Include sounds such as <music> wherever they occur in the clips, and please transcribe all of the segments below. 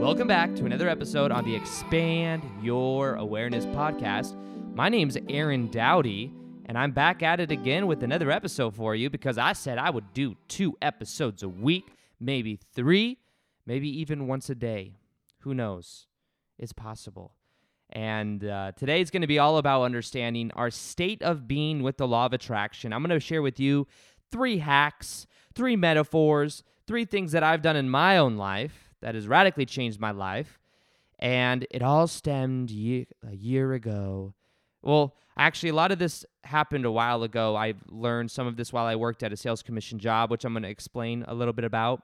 Welcome back to another episode on the Expand Your Awareness podcast. My name's Aaron Dowdy, and I'm back at it again with another episode for you because I said I would do two episodes a week, maybe three, maybe even once a day. Who knows? It's possible. And uh, today is going to be all about understanding our state of being with the law of attraction. I'm going to share with you three hacks, three metaphors, three things that I've done in my own life that has radically changed my life. And it all stemmed ye- a year ago. Well, actually, a lot of this happened a while ago. I learned some of this while I worked at a sales commission job, which I'm going to explain a little bit about.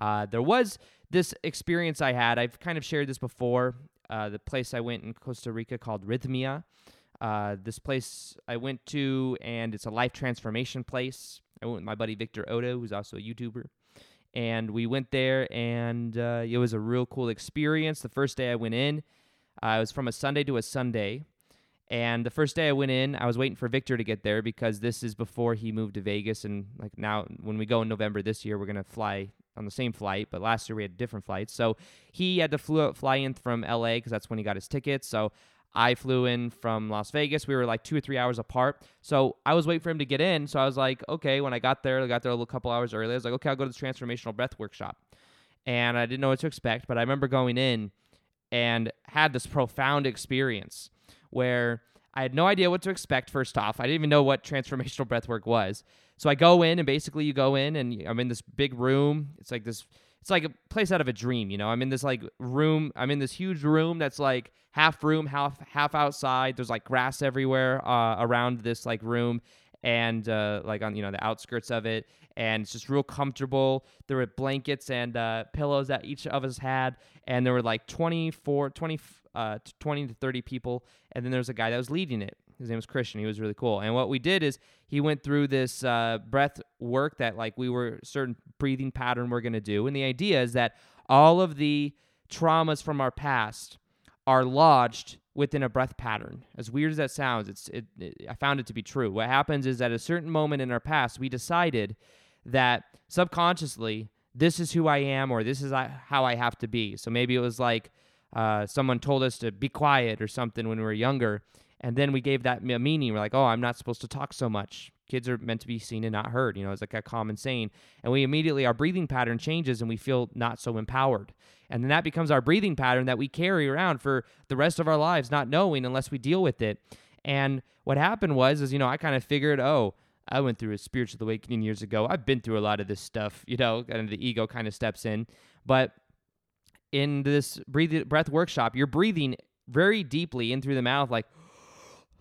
Uh, there was this experience I had. I've kind of shared this before. Uh, the place I went in Costa Rica called Rythmia. Uh, this place I went to, and it's a life transformation place. I went with my buddy Victor Oddo, who's also a YouTuber and we went there and uh, it was a real cool experience. The first day i went in uh, it was from a sunday to a sunday and the first day i went in i was waiting for victor to get there because this is before he moved to vegas and like now when we go in november this year we're going to fly on the same flight but last year we had different flights. So he had to fly in from la because that's when he got his tickets. So I flew in from Las Vegas. We were like two or three hours apart. So I was waiting for him to get in. So I was like, okay, when I got there, I got there a little couple hours early. I was like, okay, I'll go to the transformational breath workshop. And I didn't know what to expect, but I remember going in and had this profound experience where I had no idea what to expect first off. I didn't even know what transformational breath work was. So I go in and basically you go in and I'm in this big room. It's like this it's like a place out of a dream, you know. I'm in this like room. I'm in this huge room that's like half room, half half outside. There's like grass everywhere uh, around this like room, and uh, like on you know the outskirts of it, and it's just real comfortable. There were blankets and uh, pillows that each of us had, and there were like 24, 20, uh, 20 to 30 people, and then there's a guy that was leading it. His name was Christian. He was really cool. And what we did is he went through this uh, breath work that like we were certain breathing pattern we're going to do. And the idea is that all of the traumas from our past are lodged within a breath pattern. As weird as that sounds, it's it, it, I found it to be true. What happens is at a certain moment in our past, we decided that subconsciously this is who I am or this is how I have to be. So maybe it was like uh, someone told us to be quiet or something when we were younger, and then we gave that a meaning. We're like, oh, I'm not supposed to talk so much. Kids are meant to be seen and not heard. You know, it's like a common saying. And we immediately, our breathing pattern changes and we feel not so empowered. And then that becomes our breathing pattern that we carry around for the rest of our lives, not knowing unless we deal with it. And what happened was, is, you know, I kind of figured, oh, I went through a spiritual awakening years ago. I've been through a lot of this stuff, you know, and the ego kind of steps in. But in this breath workshop, you're breathing very deeply in through the mouth, like,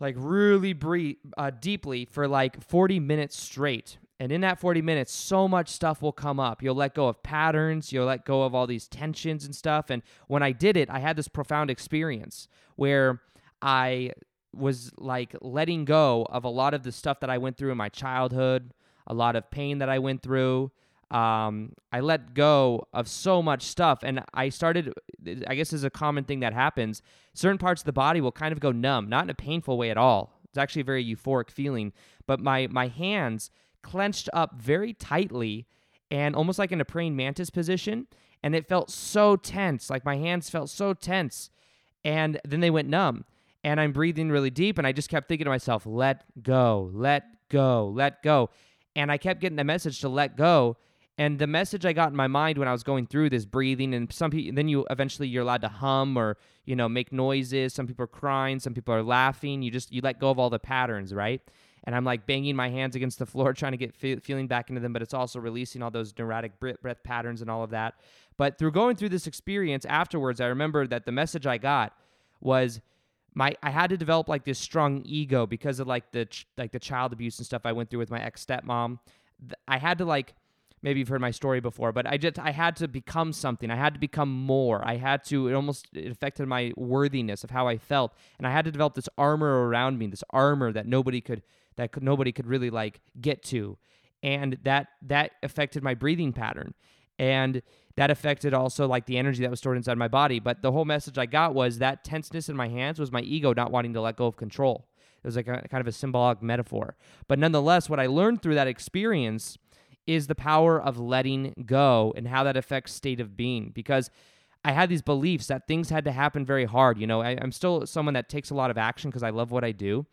like really breathe uh, deeply for like 40 minutes straight. And in that 40 minutes, so much stuff will come up. You'll let go of patterns, you'll let go of all these tensions and stuff. And when I did it, I had this profound experience where I was like letting go of a lot of the stuff that I went through in my childhood, a lot of pain that I went through, um, I let go of so much stuff, and I started. I guess is a common thing that happens. Certain parts of the body will kind of go numb, not in a painful way at all. It's actually a very euphoric feeling. But my my hands clenched up very tightly, and almost like in a praying mantis position, and it felt so tense. Like my hands felt so tense, and then they went numb. And I'm breathing really deep, and I just kept thinking to myself, "Let go, let go, let go." And I kept getting the message to let go and the message I got in my mind when I was going through this breathing, and some people, then you eventually you're allowed to hum or you know make noises. Some people are crying, some people are laughing. You just you let go of all the patterns, right? And I'm like banging my hands against the floor, <laughs> trying to get fe- feeling back into them, but it's also releasing all those neurotic breath patterns and all of that. But through going through this experience afterwards, I remember that the message I got was my I had to develop like this strong ego because of like the ch- like the child abuse and stuff I went through with my ex stepmom. I had to like maybe you've heard my story before, but I just I had to become something. I had to become more. I had to it almost it affected my worthiness of how I felt, and I had to develop this armor around me, this armor that nobody could that could, nobody could really like get to, and that that affected my breathing pattern, and that affected also like the energy that was stored inside my body. But the whole message I got was that tenseness in my hands was my ego not wanting to let go of control. It was like a kind of a symbolic metaphor. But nonetheless, what I learned through that experience is the power of letting go and how that affects state of being because I had these beliefs that things had to happen very hard. You know, I, I'm still someone that takes a lot of action because I love what I do.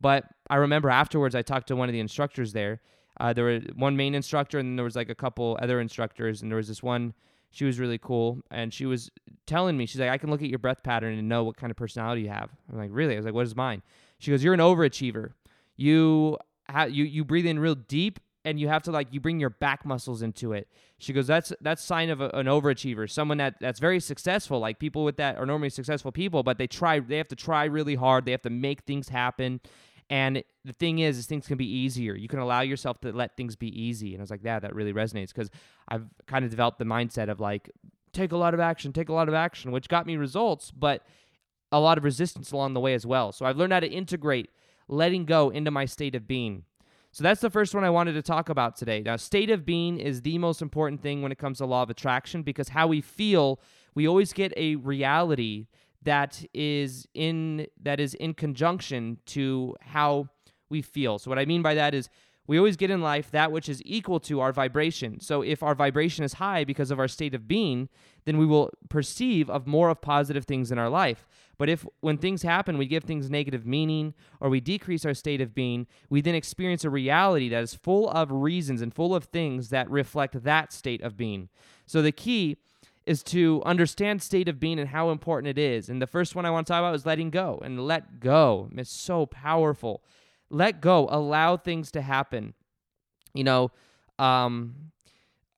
But I remember afterwards, I talked to one of the instructors there. Uh, there were one main instructor, and then there was like a couple other instructors, and there was this one. She was really cool, and she was telling me, she's like, I can look at your breath pattern and know what kind of personality you have. I'm like, really? I was like, what is mine? She goes, you're an overachiever. You ha- you you breathe in real deep and you have to like you bring your back muscles into it. She goes, that's that's sign of a, an overachiever, someone that that's very successful. Like people with that are normally successful people, but they try they have to try really hard. They have to make things happen. And the thing is, is things can be easier. You can allow yourself to let things be easy. And I was like, yeah, that really resonates because I've kind of developed the mindset of like, take a lot of action, take a lot of action, which got me results, but a lot of resistance along the way as well. So I've learned how to integrate letting go into my state of being. So that's the first one I wanted to talk about today. Now, state of being is the most important thing when it comes to law of attraction because how we feel, we always get a reality that is in that is in conjunction to how we feel. So what I mean by that is we always get in life that which is equal to our vibration. So if our vibration is high because of our state of being, then we will perceive of more of positive things in our life. But if when things happen, we give things negative meaning or we decrease our state of being, we then experience a reality that is full of reasons and full of things that reflect that state of being. So the key is to understand state of being and how important it is. And the first one I want to talk about is letting go. And let go. It's so powerful. Let go. Allow things to happen. You know, um,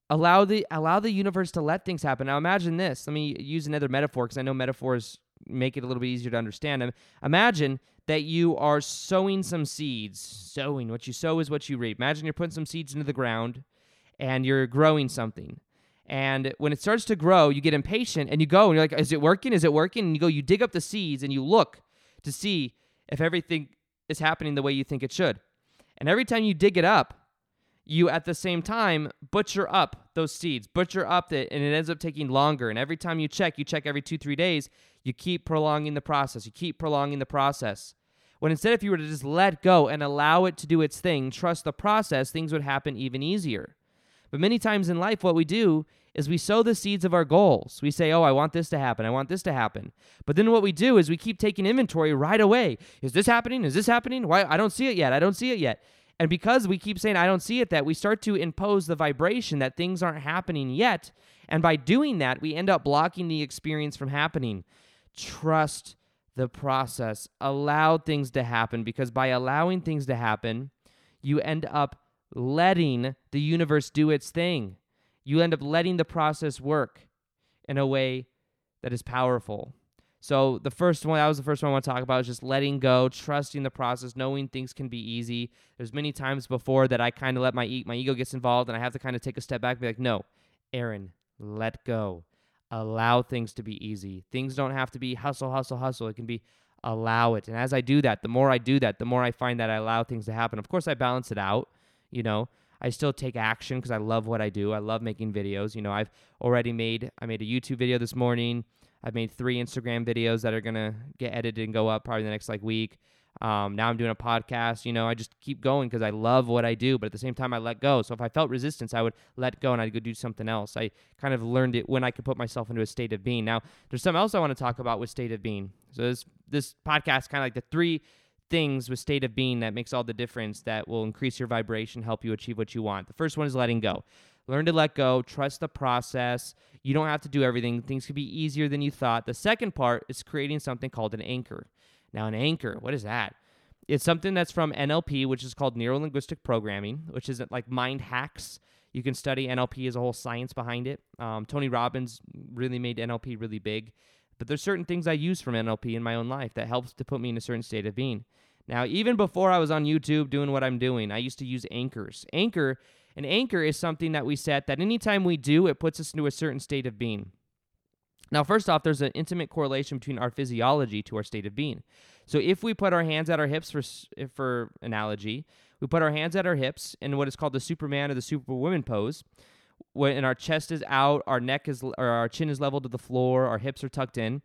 allow the allow the universe to let things happen. Now imagine this. Let me use another metaphor because I know metaphors make it a little bit easier to understand. Imagine that you are sowing some seeds. Sowing. What you sow is what you reap. Imagine you're putting some seeds into the ground and you're growing something. And when it starts to grow, you get impatient and you go and you're like, is it working? Is it working? And you go, you dig up the seeds and you look to see if everything is happening the way you think it should. And every time you dig it up, you at the same time butcher up those seeds, butcher up it, and it ends up taking longer. And every time you check, you check every two, three days, you keep prolonging the process. You keep prolonging the process. When instead, if you were to just let go and allow it to do its thing, trust the process, things would happen even easier. But many times in life, what we do is we sow the seeds of our goals. We say, oh, I want this to happen. I want this to happen. But then what we do is we keep taking inventory right away. Is this happening? Is this happening? Why? I don't see it yet. I don't see it yet. And because we keep saying, I don't see it, that we start to impose the vibration that things aren't happening yet. And by doing that, we end up blocking the experience from happening. Trust the process. Allow things to happen because by allowing things to happen, you end up letting the universe do its thing. You end up letting the process work in a way that is powerful. So the first one, that was the first one I want to talk about, is just letting go, trusting the process, knowing things can be easy. There's many times before that I kind of let my e- my ego gets involved, and I have to kind of take a step back and be like, no, Aaron, let go. Allow things to be easy. Things don't have to be hustle, hustle, hustle. It can be allow it. And as I do that, the more I do that, the more I find that I allow things to happen. Of course, I balance it out you know i still take action because i love what i do i love making videos you know i've already made i made a youtube video this morning i've made three instagram videos that are gonna get edited and go up probably the next like week. Um, now i'm doing a podcast you know i just keep going because i love what i do but at the same time i let go. So if i felt resistance i would let go and i'd go do something else. I kind of learned it when i could put myself into a state of being. Now there's something else i want to talk about with state of being. So this this podcast kind of like the three things with state of being that makes all the difference that will increase your vibration, help you achieve what you want. The first one is letting go. Learn to let go, trust the process. You don't have to do everything. Things could be easier than you thought. The second part is creating something called an anchor. Now, an anchor, what is that? It's something that's from NLP, which is called Neuro Linguistic Programming, which is like mind hacks. You can study NLP as a whole science behind it. Um, Tony Robbins really made NLP really big. But there's certain things I use from NLP in my own life that helps to put me in a certain state of being. Now, even before I was on YouTube doing what I'm doing, I used to use anchors. Anchor, an anchor is something that we set that anytime we do, it puts us into a certain state of being. Now, first off, there's an intimate correlation between our physiology to our state of being. So, if we put our hands at our hips, for for analogy, we put our hands at our hips in what is called the Superman or the Superwoman pose when our chest is out, our neck is or our chin is level to the floor, our hips are tucked in,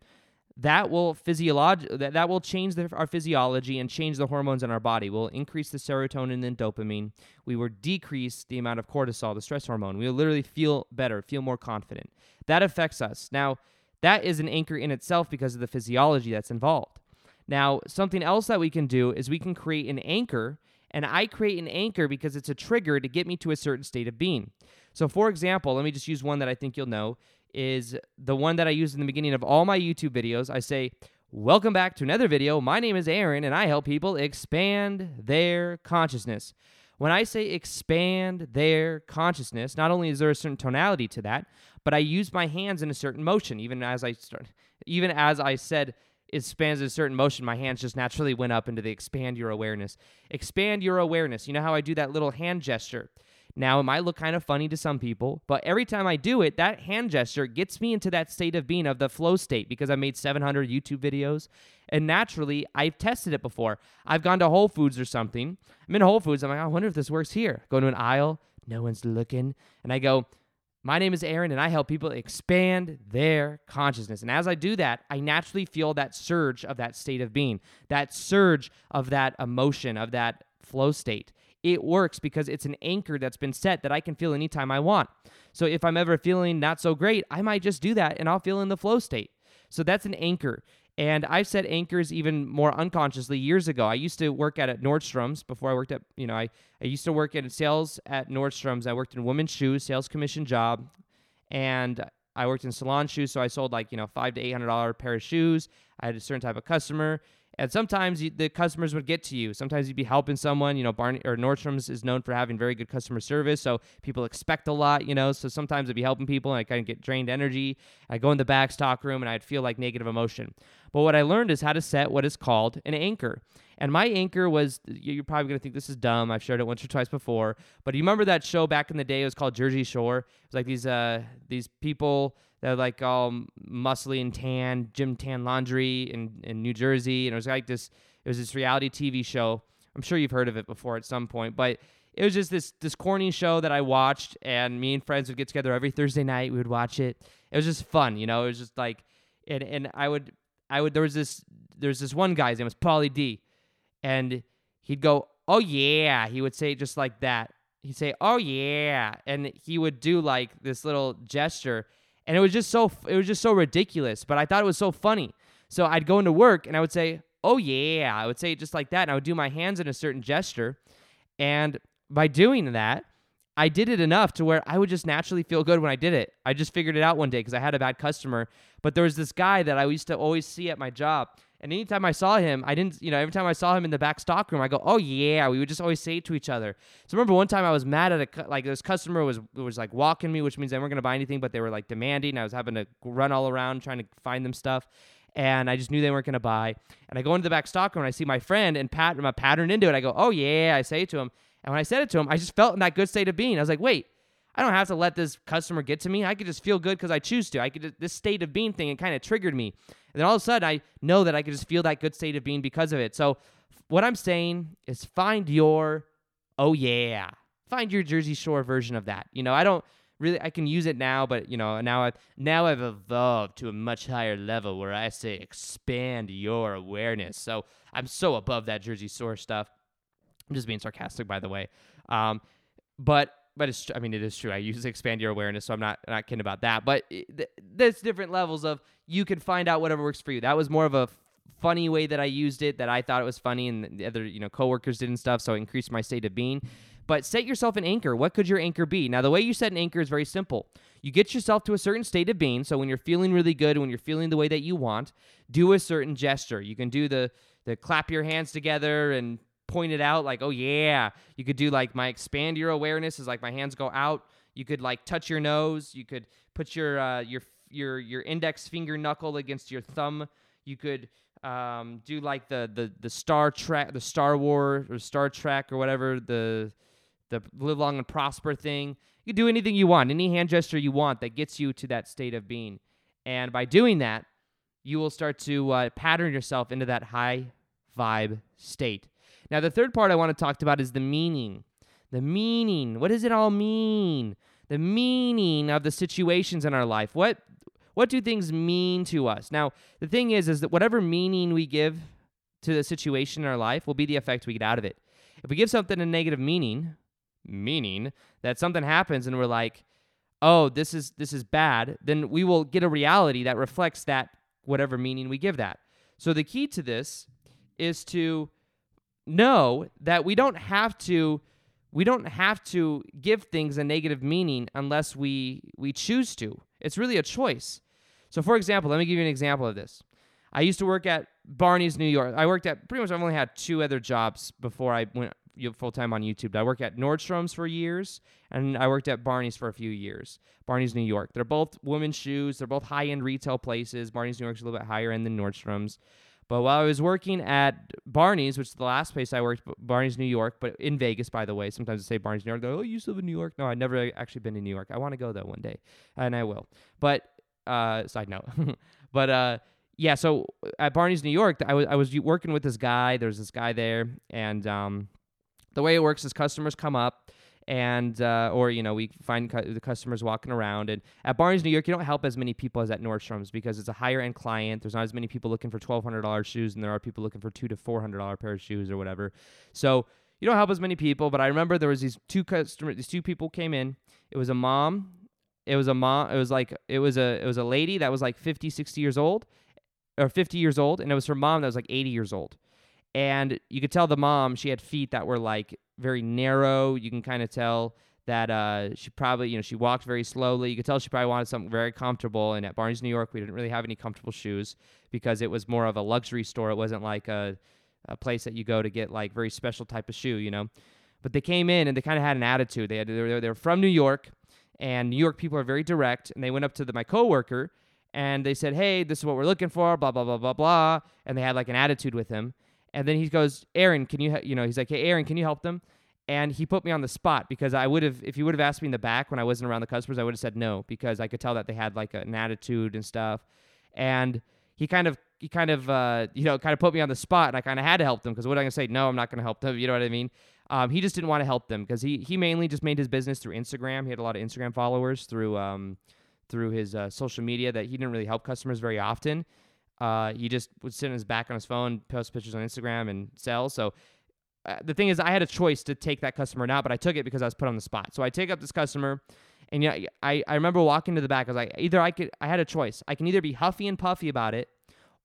that will physiolog- that, that will change the, our physiology and change the hormones in our body. We'll increase the serotonin and dopamine. We will decrease the amount of cortisol, the stress hormone. We will literally feel better, feel more confident. That affects us. Now, that is an anchor in itself because of the physiology that's involved. Now, something else that we can do is we can create an anchor, and I create an anchor because it's a trigger to get me to a certain state of being. So, for example, let me just use one that I think you'll know is the one that I use in the beginning of all my YouTube videos. I say, Welcome back to another video. My name is Aaron, and I help people expand their consciousness. When I say expand their consciousness, not only is there a certain tonality to that, but I use my hands in a certain motion. Even as I start, even as I said, it spans a certain motion, my hands just naturally went up into the expand your awareness. Expand your awareness. You know how I do that little hand gesture? Now, it might look kind of funny to some people, but every time I do it, that hand gesture gets me into that state of being of the flow state because I made 700 YouTube videos. And naturally, I've tested it before. I've gone to Whole Foods or something. I'm in Whole Foods. I'm like, oh, I wonder if this works here. Go to an aisle, no one's looking. And I go, my name is Aaron, and I help people expand their consciousness. And as I do that, I naturally feel that surge of that state of being, that surge of that emotion, of that flow state. It works because it's an anchor that's been set that I can feel anytime I want. So if I'm ever feeling not so great, I might just do that and I'll feel in the flow state. So that's an anchor. And I've set anchors even more unconsciously years ago. I used to work at, at Nordstrom's before I worked at, you know, I, I used to work in sales at Nordstrom's. I worked in women's shoes, sales commission job. And I worked in salon shoes. So I sold like, you know, five to $800 pair of shoes. I had a certain type of customer. And sometimes you, the customers would get to you. Sometimes you'd be helping someone. You know, Barney or Nordstrom's is known for having very good customer service, so people expect a lot. You know, so sometimes I'd be helping people and I kind of get drained energy. I go in the back stock room and I'd feel like negative emotion. But what I learned is how to set what is called an anchor. And my anchor was you're probably gonna think this is dumb. I've shared it once or twice before, but do you remember that show back in the day? It was called Jersey Shore. It was like these uh these people that were like all muscly and tan, gym tan laundry in, in New Jersey. And it was like this, it was this reality TV show. I'm sure you've heard of it before at some point, but it was just this this corny show that I watched, and me and friends would get together every Thursday night. We would watch it. It was just fun, you know. It was just like, and and I would I would there was this there's this one guy his name was Pauly D, and he'd go, oh yeah, he would say just like that. He'd say, oh yeah, and he would do like this little gesture, and it was just so it was just so ridiculous but i thought it was so funny so i'd go into work and i would say oh yeah i would say it just like that and i would do my hands in a certain gesture and by doing that i did it enough to where i would just naturally feel good when i did it i just figured it out one day because i had a bad customer but there was this guy that i used to always see at my job and anytime I saw him, I didn't, you know, every time I saw him in the back stock room, I go, "Oh yeah." We would just always say it to each other. So remember one time I was mad at a like this customer was was like walking me, which means they weren't gonna buy anything, but they were like demanding. I was having to run all around trying to find them stuff, and I just knew they weren't gonna buy. And I go into the back stock room and I see my friend and pat my pattern into it. I go, "Oh yeah." I say it to him, and when I said it to him, I just felt in that good state of being. I was like, "Wait." I don't have to let this customer get to me. I could just feel good because I choose to. I could this state of being thing. It kind of triggered me. And then all of a sudden, I know that I can just feel that good state of being because of it. So, what I'm saying is find your, oh yeah, find your Jersey Shore version of that. You know, I don't really, I can use it now, but you know, now I've now I've evolved to a much higher level where I say expand your awareness. So I'm so above that Jersey Shore stuff. I'm just being sarcastic, by the way. Um, but but it's I mean it is true. I use expand your awareness, so I'm not not kidding about that. But th- there's different levels of you can find out whatever works for you. That was more of a funny way that I used it that I thought it was funny and the other, you know, coworkers did and stuff, so it increased my state of being. But set yourself an anchor. What could your anchor be? Now, the way you set an anchor is very simple. You get yourself to a certain state of being. So when you're feeling really good, when you're feeling the way that you want, do a certain gesture. You can do the the clap your hands together and point it out like, oh yeah. You could do like my expand your awareness is like my hands go out. You could like touch your nose. You could put your uh, your your your index finger knuckle against your thumb. You could um, do like the the the Star Trek, the Star War or Star Trek or whatever the the live long and prosper thing. You do anything you want, any hand gesture you want that gets you to that state of being. And by doing that, you will start to uh, pattern yourself into that high vibe state. Now, the third part I want to talk about is the meaning. The meaning. What does it all mean? The meaning of the situations in our life. What what do things mean to us? Now, the thing is, is that whatever meaning we give to the situation in our life will be the effect we get out of it. If we give something a negative meaning, meaning that something happens and we're like, oh, this is this is bad, then we will get a reality that reflects that whatever meaning we give that. So the key to this is to know that we don't have to we don't have to give things a negative meaning unless we we choose to. It's really a choice. So for example, let me give you an example of this. I used to work at Barney's New York. I worked at pretty much I've only had two other jobs before I went full time on YouTube. I worked at Nordstrom's for years, and I worked at Barney's for a few years. Barney's New York. They're both women's shoes. They're both high end retail places. Barney's New York's a little bit higher end than Nordstrom's. But while I was working at Barney's, which is the last place I worked, Barney's New York, but in Vegas, by the way. Sometimes I say Barney's New York. They're, oh, you live in New York? No, I've never actually been to New York. I want to go though one day, and I will. But uh, side note, <laughs> but uh, yeah. So at Barney's New York, I was I was working with this guy. There's this guy there, and um, the way it works is customers come up and uh, or you know we find cu- the customers walking around. And at barney's new york you don't help as many people as at nordstrom's because it's a higher end client. There's not as many people looking for $1200 shoes and there are people looking for two to $400 pair of shoes or whatever. So you don't help as many people but i remember there was these two customers these two people came in. It was a mom it was a mom it was like it was a it was a lady that was like 50 60 years old or 50 years old and it was her mom that was like 80 years old. And you could tell the mom she had feet that were like very narrow. You can kind of tell that uh, she probably, you know, she walked very slowly. You could tell she probably wanted something very comfortable. And at Barney's New York, we didn't really have any comfortable shoes because it was more of a luxury store. It wasn't like a, a place that you go to get like very special type of shoe, you know. But they came in and they kind of had an attitude. They had they were, they were from New York, and New York people are very direct. And they went up to the, my coworker and they said, "Hey, this is what we're looking for." Blah blah blah blah blah. And they had like an attitude with him. And then he goes, Aaron, can you, you know, he's like, hey, Aaron, can you help them? And he put me on the spot because I would have, if he would have asked me in the back when I wasn't around the customers, I would have said no because I could tell that they had like an attitude and stuff. And he kind of, he kind of, uh, you know, kind of put me on the spot and I kind of had to help them because what am I going to say? No, I'm not going to help them. You know what I mean? Um, he just didn't want to help them because he, he mainly just made his business through Instagram. He had a lot of Instagram followers through, um, through his uh, social media that he didn't really help customers very often. Uh, he just would sit on his back on his phone, post pictures on Instagram, and sell. So uh, the thing is, I had a choice to take that customer now, but I took it because I was put on the spot. So I take up this customer, and yeah, I, I remember walking to the back. I was like, either I could, I had a choice. I can either be huffy and puffy about it,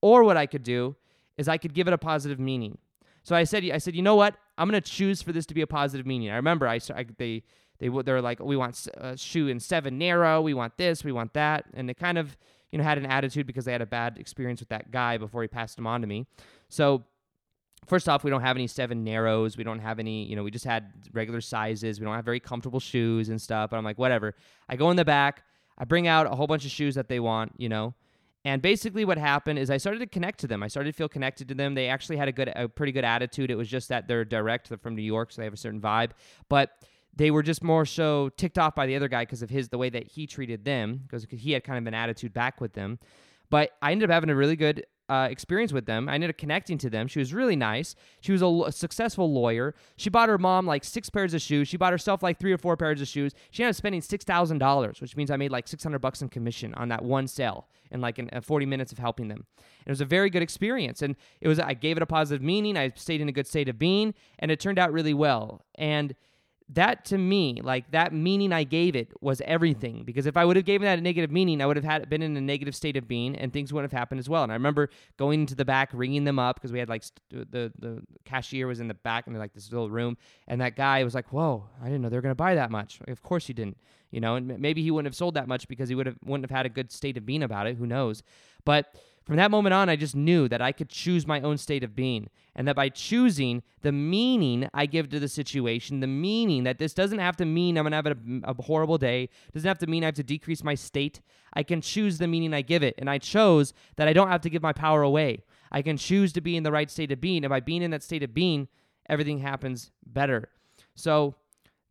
or what I could do is I could give it a positive meaning. So I said, I said, you know what? I'm gonna choose for this to be a positive meaning. I remember I, I they they they're like, we want a uh, shoe in seven narrow, we want this, we want that, and it kind of you know, had an attitude because they had a bad experience with that guy before he passed him on to me. So first off, we don't have any seven narrows. We don't have any, you know, we just had regular sizes. We don't have very comfortable shoes and stuff. But I'm like, whatever. I go in the back. I bring out a whole bunch of shoes that they want, you know. And basically, what happened is I started to connect to them. I started to feel connected to them. They actually had a good, a pretty good attitude. It was just that they're direct. They're from New York, so they have a certain vibe. But they were just more so ticked off by the other guy because of his the way that he treated them because he had kind of an attitude back with them. But I ended up having a really good uh, experience with them. I ended up connecting to them. She was really nice. She was a, successful lawyer. She bought her mom like six pairs of shoes. She bought herself like three or four pairs of shoes. She ended up spending six thousand dollars, which means I made like six hundred bucks in commission on that one sale in like in, uh, forty minutes of helping them. it was a very good experience, and it was I gave it a positive meaning. I stayed in a good state of being, and it turned out really well. And that to me, like that meaning I gave it was everything. Because if I would have given that a negative meaning, I would have had been in a negative state of being, and things wouldn't have happened as well. And I remember going into the back, ringing them up because we had like st- the the cashier was in the back in like this little room, and that guy was like, "Whoa, I didn't know they were gonna buy that much." Of course he didn't, you know. And maybe he wouldn't have sold that much because he would have wouldn't have had a good state of being about it. Who knows? But from that moment on, I just knew that I could choose my own state of being. And that by choosing the meaning I give to the situation, the meaning that this doesn't have to mean I'm going to have a, a, horrible day, doesn't have to mean I have to decrease my state. I can choose the meaning I give it. And I chose that I don't have to give my power away. I can choose to be in the right state of being. And by being in that state of being, everything happens better. So,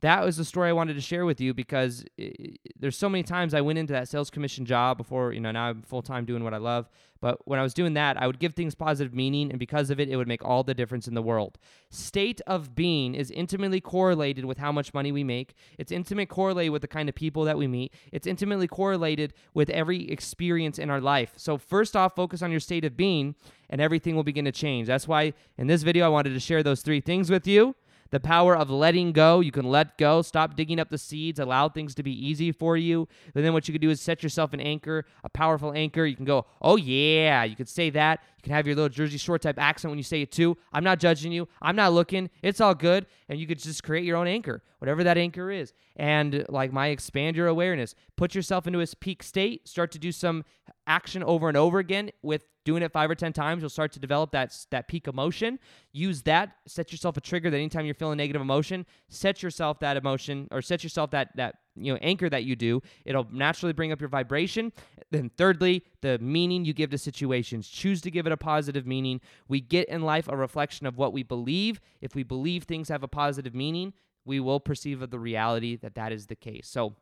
that was the story I wanted to share with you because it, there's so many times I went into that sales commission job before, you know, now I'm full time doing what I love. But when I was doing that, I would give things positive meaning, and because of it, it would make all the difference in the world. State of being is intimately correlated with how much money we make. It's intimately correlated with the kind of people that we meet. It's intimately correlated with every experience in our life. So, first off, focus on your state of being, and everything will begin to change. That's why in this video, I wanted to share those three things with you The power of letting go. You can let go, stop digging up the seeds, allow things to be easy for you. And then what you can do is set yourself an anchor, a powerful anchor. You can go, oh yeah, you could say that. Can have your little Jersey Shore type accent when you say it too. I'm not judging you. I'm not looking. It's all good. And you could just create your own anchor, whatever that anchor is. And like my expand your awareness, put yourself into a peak state, start to do some action over and over again with doing it five or ten times you'll start to develop that that peak emotion use that set yourself a trigger that anytime you're feeling negative emotion set yourself that emotion or set yourself that that you know anchor that you do it'll naturally bring up your vibration. Then thirdly the meaning you give to situations. Choose to give it a positive meaning. We get in life a reflection of what we believe. If we believe things have a positive meaning we will perceive of the reality that that is the case. So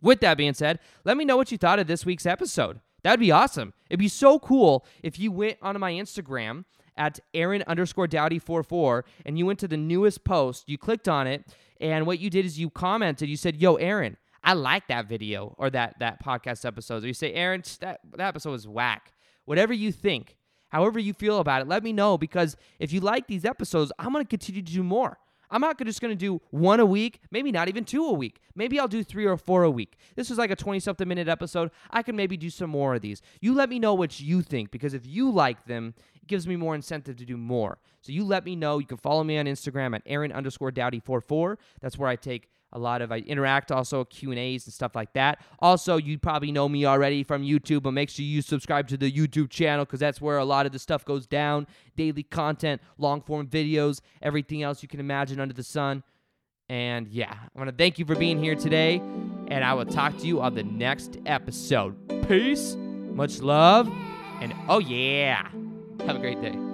with that being said let me know what you thought of this week's episode. That'd be awesome. It'd be so cool if you went onto my Instagram at Aaron underscore Dowdy44 and you went to the newest post, you clicked on it, and what you did is you commented, you said, Yo, Aaron, I like that video or that that podcast episode. Or you say, Aaron, that, that episode was whack. Whatever you think, however you feel about it, let me know because if you like these episodes, I'm gonna continue to do more. I'm not just going to do one a week, maybe not even two a week. Maybe I'll do three or four a week. This was like a 20 something minute episode. I can maybe do some more of these. You let me know what you think because if you like them, it gives me more incentive to do more. So you let me know. You can follow me on Instagram at Aaron underscore Dowdy44. That's where I take a lot of I interact also Q and A's and stuff like that. Also, you probably know me already from YouTube, but make sure you subscribe to the YouTube channel because that's where a lot of the stuff goes down. Daily content, long form videos, everything else you can imagine under the sun. And yeah, I want to thank you for being here today, and I will talk to you on the next episode. Peace, much love, and oh yeah, have a great day.